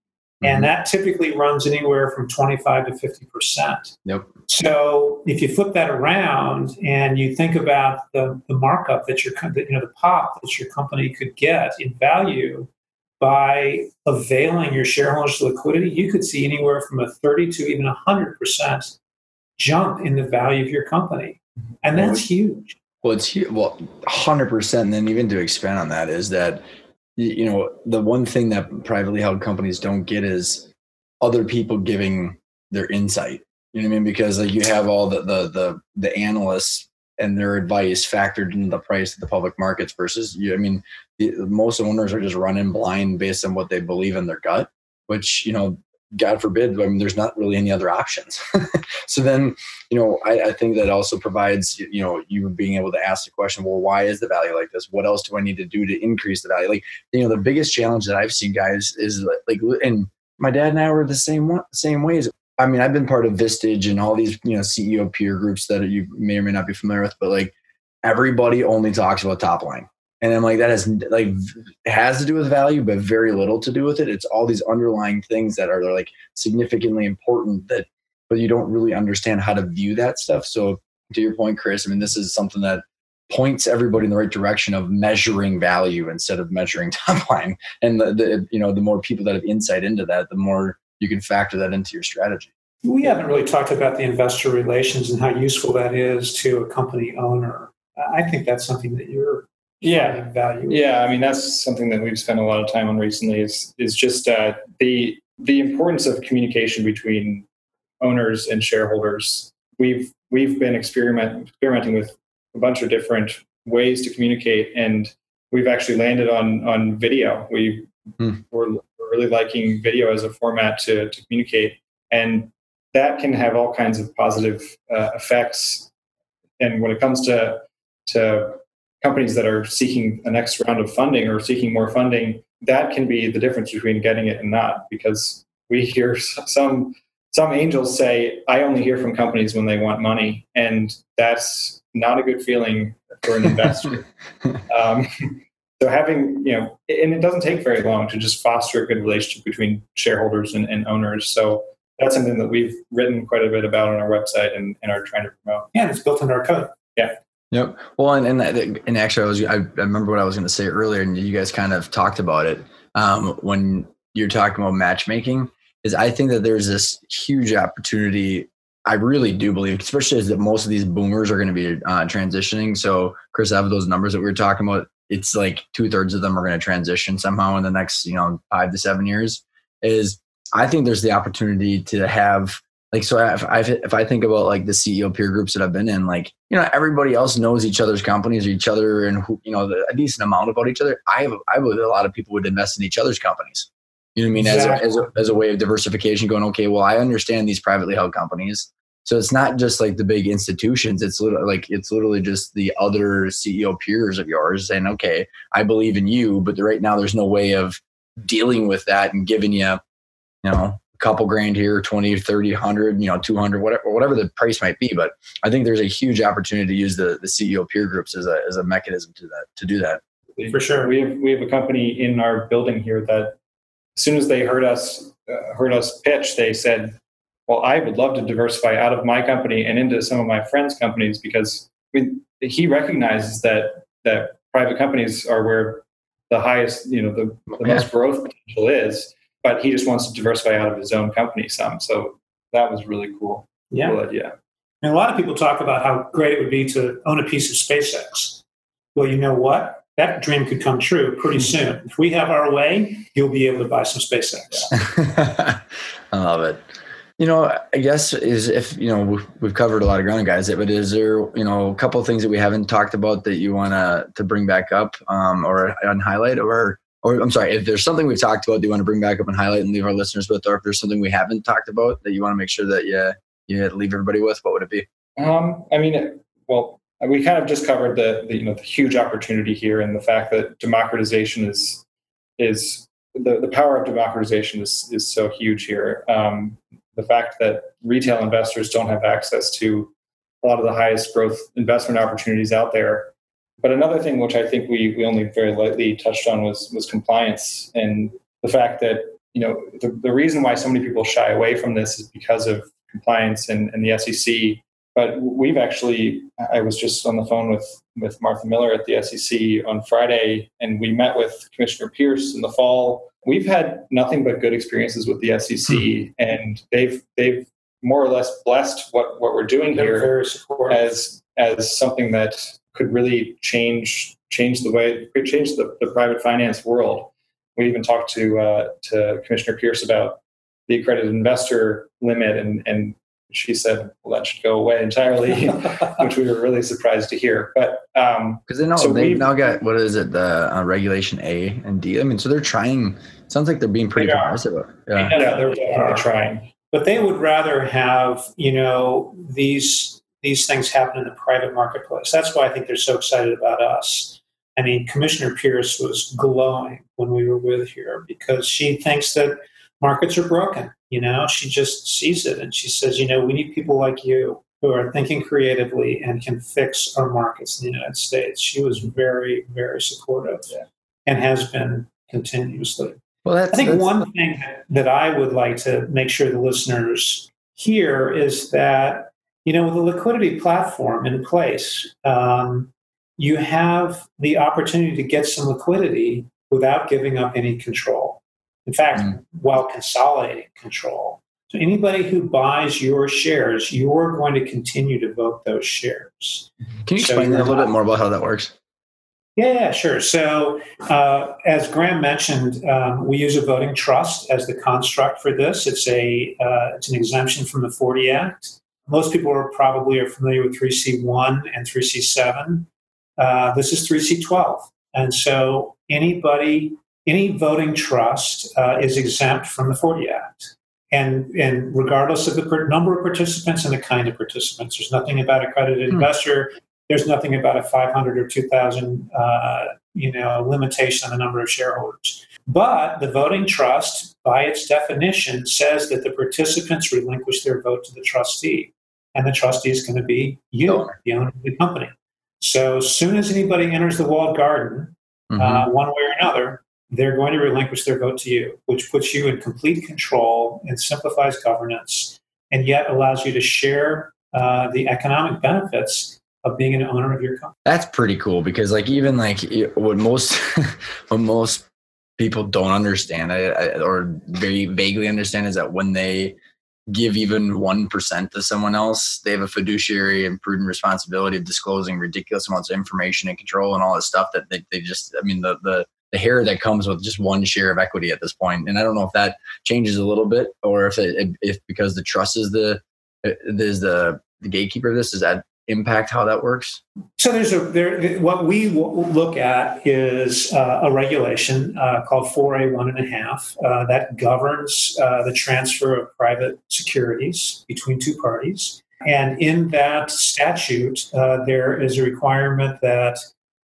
And mm-hmm. that typically runs anywhere from 25 to 50 percent. Yep. So if you flip that around and you think about the, the markup that your that, you know the pop that your company could get in value by availing your shareholders liquidity, you could see anywhere from a 30 to even 100 percent jump in the value of your company, and that's huge. Well, it's huge. Well, 100 percent. And then even to expand on that is that you know the one thing that privately held companies don't get is other people giving their insight. You know what i mean? Because like you have all the the the, the analysts and their advice factored into the price of the public markets versus you i mean the, most owners are just running blind based on what they believe in their gut which you know God forbid, I mean, there's not really any other options. so then, you know, I, I, think that also provides, you know, you being able to ask the question, well, why is the value like this? What else do I need to do to increase the value? Like, you know, the biggest challenge that I've seen guys is like, and my dad and I were the same same ways. I mean, I've been part of Vistage and all these, you know, CEO peer groups that you may or may not be familiar with, but like everybody only talks about top line and I'm like, that has like has to do with value, but very little to do with it. It's all these underlying things that are like significantly important that, but you don't really understand how to view that stuff. So to your point, Chris, I mean, this is something that points everybody in the right direction of measuring value instead of measuring top line. And the, the you know, the more people that have insight into that, the more you can factor that into your strategy. We haven't really talked about the investor relations and how useful that is to a company owner. I think that's something that you're yeah. Value. Yeah i mean that's something that we've spent a lot of time on recently is is just uh, the the importance of communication between owners and shareholders. We've we've been experiment, experimenting with a bunch of different ways to communicate and we've actually landed on on video. We hmm. we're, really liking video as a format to, to communicate and that can have all kinds of positive uh, effects. And when it comes to to companies that are seeking a next round of funding or seeking more funding, that can be the difference between getting it and not. Because we hear some some angels say, "I only hear from companies when they want money," and that's not a good feeling for an investor. um, so having you know, and it doesn't take very long to just foster a good relationship between shareholders and, and owners. So that's something that we've written quite a bit about on our website and, and are trying to promote. Yeah, it's built into our code. Yeah. Yep. Well, and and, and actually, I was I, I remember what I was going to say earlier, and you guys kind of talked about it um, when you're talking about matchmaking. Is I think that there's this huge opportunity. I really do believe, especially as that most of these boomers are going to be uh, transitioning. So, Chris, I have those numbers that we were talking about. It's like two thirds of them are going to transition somehow in the next, you know, five to seven years. Is I think there's the opportunity to have like so if I if I think about like the CEO peer groups that I've been in, like you know everybody else knows each other's companies or each other and who, you know the, a decent amount about each other. I have I believe a lot of people would invest in each other's companies. You know what I mean? Exactly. As a, as a as a way of diversification, going okay. Well, I understand these privately held companies, so it's not just like the big institutions. It's literally like it's literally just the other CEO peers of yours saying, okay, I believe in you, but right now there's no way of dealing with that and giving you, you know, couple grand here 20 30 100 you know 200 whatever whatever the price might be but i think there's a huge opportunity to use the the ceo peer groups as a as a mechanism to that to do that. For sure. We have we have a company in our building here that as soon as they heard us uh, heard us pitch they said well i would love to diversify out of my company and into some of my friends companies because mean, he recognizes that that private companies are where the highest you know the, the most growth potential is but he just wants to diversify out of his own company some. So that was really cool. Yeah. Cool idea. And a lot of people talk about how great it would be to own a piece of SpaceX. Well, you know what? That dream could come true pretty hmm. soon. If we have our way, you'll be able to buy some SpaceX. I love it. You know, I guess is if you know we've covered a lot of ground, guys. But is there you know a couple of things that we haven't talked about that you want to to bring back up um, or on highlight, or or I'm sorry, if there's something we've talked about that you want to bring back up and highlight and leave our listeners with, or if there's something we haven't talked about that you want to make sure that you, you leave everybody with, what would it be? Um, I mean, well, we kind of just covered the, the, you know the huge opportunity here and the fact that democratization is is the, the power of democratization is is so huge here. Um, the fact that retail investors don't have access to a lot of the highest growth investment opportunities out there but another thing which I think we, we only very lightly touched on was was compliance and the fact that you know, the, the reason why so many people shy away from this is because of compliance and, and the SEC. But we've actually, I was just on the phone with, with Martha Miller at the SEC on Friday, and we met with Commissioner Peirce in the fall. We've had nothing but good experiences with the SEC, mm-hmm. and they've they've more or less blessed what, what we're doing They're here as as something that could really change change the way could change the, the private finance world. We even talked to uh, to Commissioner Peirce about the accredited investor limit, and and she said, "Well, that should go away entirely," which we were really surprised to hear. But because um, they know so they've now got what is it the uh, regulation A and D? I mean, so they're trying. Sounds like they're being pretty they progressive. Yeah. yeah, they're definitely trying. But they would rather have you know these these things happen in the private marketplace. That's why I think they're so excited about us. I mean, Commissioner Peirce was glowing when we were with her because she thinks that markets are broken. You know, she just sees it and she says, you know, we need people like you who are thinking creatively and can fix our markets in the United States. She was very, very supportive yeah. and has been continuously. Well, I think one thing that I would like to make sure the listeners hear is that, you know, with a liquidity platform in place, um, you have the opportunity to get some liquidity without giving up any control. In fact, mm. while consolidating control. So anybody who buys your shares, you're going to continue to vote those shares. Can you explain so a little bit more about how that works? Yeah, sure. So, uh, as Graham mentioned, um, we use a voting trust as the construct for this. It's a uh, it's an exemption from the 40 Act. Most people are probably are familiar with 3C1 and 3C7. Uh, this is 3C12, and so anybody any voting trust uh, is exempt from the 40 Act. And, and regardless of the per- number of participants and the kind of participants, there's nothing about a accredited hmm. investor. There's nothing about a 500 or 2,000, uh, you know, limitation on the number of shareholders. But the voting trust, by its definition, says that the participants relinquish their vote to the trustee, and the trustee is going to be you, the owner of the company. So as soon as anybody enters the walled garden, mm-hmm. uh, one way or another, they're going to relinquish their vote to you, which puts you in complete control and simplifies governance, and yet allows you to share uh, the economic benefits of being an owner of your company. That's pretty cool because, like, even like what most what most people don't understand or very vaguely understand is that when they give even 1% to someone else, they have a fiduciary and prudent responsibility of disclosing ridiculous amounts of information and control and all this stuff that they, they just, I mean, the, the, the hair that comes with just one share of equity at this point. And I don't know if that changes a little bit or if it, if because the trust is the is the the gatekeeper of this, is that impact how that works? So there's a there. What we look at is uh, a regulation uh, called 4A one and a half uh, that governs uh, the transfer of private securities between two parties. And in that statute, uh, there is a requirement that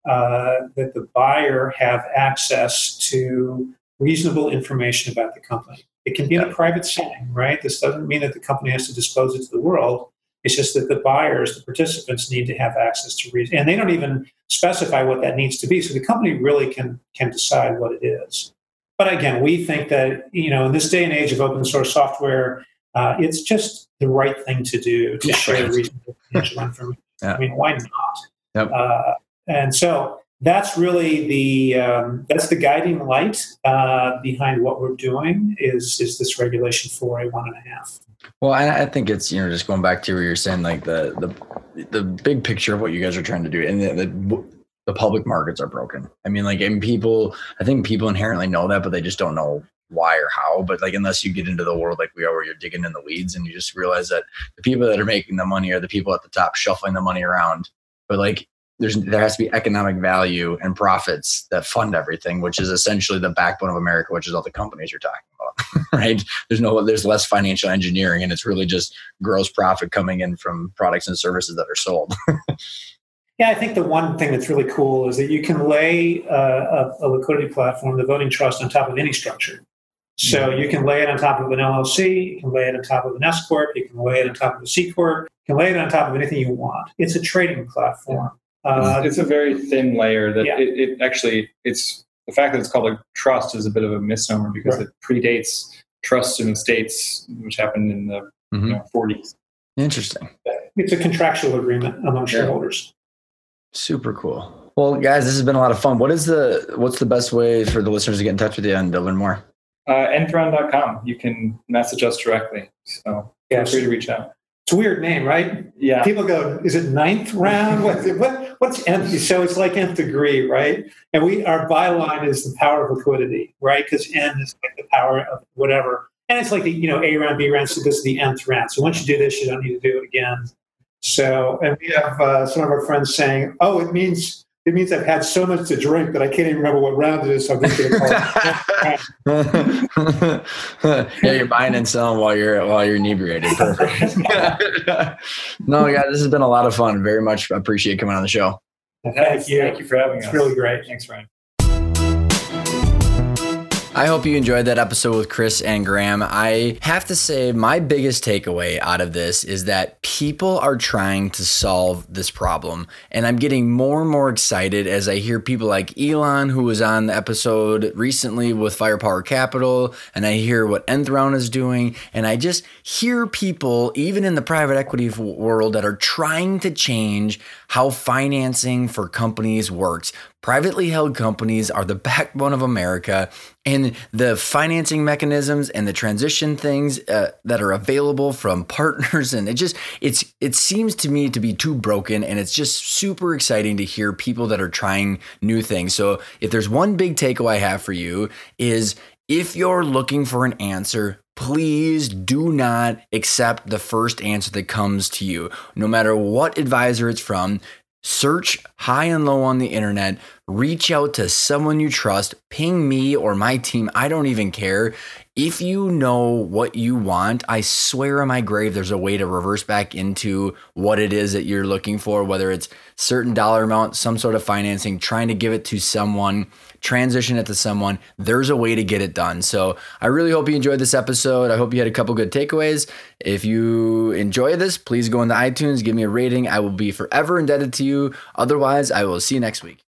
uh, that the buyer have access to reasonable information about the company. It can be in a private setting, right? This doesn't mean that the company has to disclose it to the world. It's just that the buyers, the participants, need to have access to reason, and they don't even specify what that needs to be. So the company really can can decide what it is. But again, we think that you know in this day and age of open source software, uh, it's just the right thing to do to yeah, share reasonable financial information. Yeah. I mean, why not? Yep. Uh, and so that's really the um, that's the guiding light uh, behind what we're doing is is this regulation 4A one and a half. Well, I, I, think it's you know just going back to where you're saying like the the the big picture of what you guys are trying to do, and the, the, the public markets are broken. I mean, like, and people, I think people inherently know that, but they just don't know why or how. But like, unless you get into the world like we are, where you're digging in the weeds, and you just realize that the people that are making the money are the people at the top shuffling the money around. But like, there's there has to be economic value and profits that fund everything, which is essentially the backbone of America, which is all the companies you're talking right? There's no there's less financial engineering, and it's really just gross profit coming in from products and services that are sold. yeah, I think the one thing that's really cool is that you can lay uh, a, a, liquidity platform, the voting trust, on top of any structure. So you can lay it on top of an LLC, you can lay it on top of an S corp, you can lay it on top of a C corp, you can lay it on top of anything you want. It's a trading platform. Uh, it's a very thin layer that yeah. it, it, actually it's the fact that it's called a trust is a bit of a misnomer because Right. it predates trusts in the states, which happened in the you Mhm. know, 40s. Interesting. It's a contractual agreement among Yeah. shareholders. Super cool. Well, guys, this has been a lot of fun. What is the what's the best way for the listeners to get in touch with you and to learn more? Uh, NthRound.com. You can message us directly. So feel free to reach out. It's a weird name, right? Yeah. People go, is it ninth round? What, what, what's nth? So it's like nth degree, right? And we, our byline is the power of liquidity, right? Because n is like the power of whatever. And it's like the, you know, A round, B round, so this is the nth round. So once you do this, you don't need to do it again. So, and we have uh, some of our friends saying, oh, it means, it means I've had so much to drink that I can't even remember what round it is. So I'm just going to call it. yeah, you're buying and selling while you're while you're inebriated. Perfect. no, guys, this has been a lot of fun. Very much appreciate coming on the show. Thank you. Thank you for having It's us. really great. Thanks, Ryan. I hope you enjoyed that episode with Chris and Graham. I have to say, my biggest takeaway out of this is that people are trying to solve this problem. And I'm getting more and more excited as I hear people like Elon, who was on the episode recently with Firepower Capital, and I hear what NthRound is doing. And I just hear people, even in the private equity world, that are trying to change how financing for companies works. Privately held companies are the backbone of America, and the financing mechanisms and the transition things uh, that are available from partners, and it just it's it seems to me to be too broken, and it's just super exciting to hear people that are trying new things. So if there's one big takeaway I have for you is if you're looking for an answer, please do not accept the first answer that comes to you, no matter what advisor it's from. Search high and low on the internet, reach out to someone you trust, ping me or my team. I don't even care. If you know what you want, I swear on my grave, there's a way to reverse back into what it is that you're looking for, whether it's certain dollar amount, some sort of financing, trying to give it to someone, transition it to someone. There's a way to get it done. So I really hope you enjoyed this episode. I hope you had a couple good takeaways. If you enjoy this, please go into iTunes, give me a rating. I will be forever indebted to you. Otherwise, I will see you next week.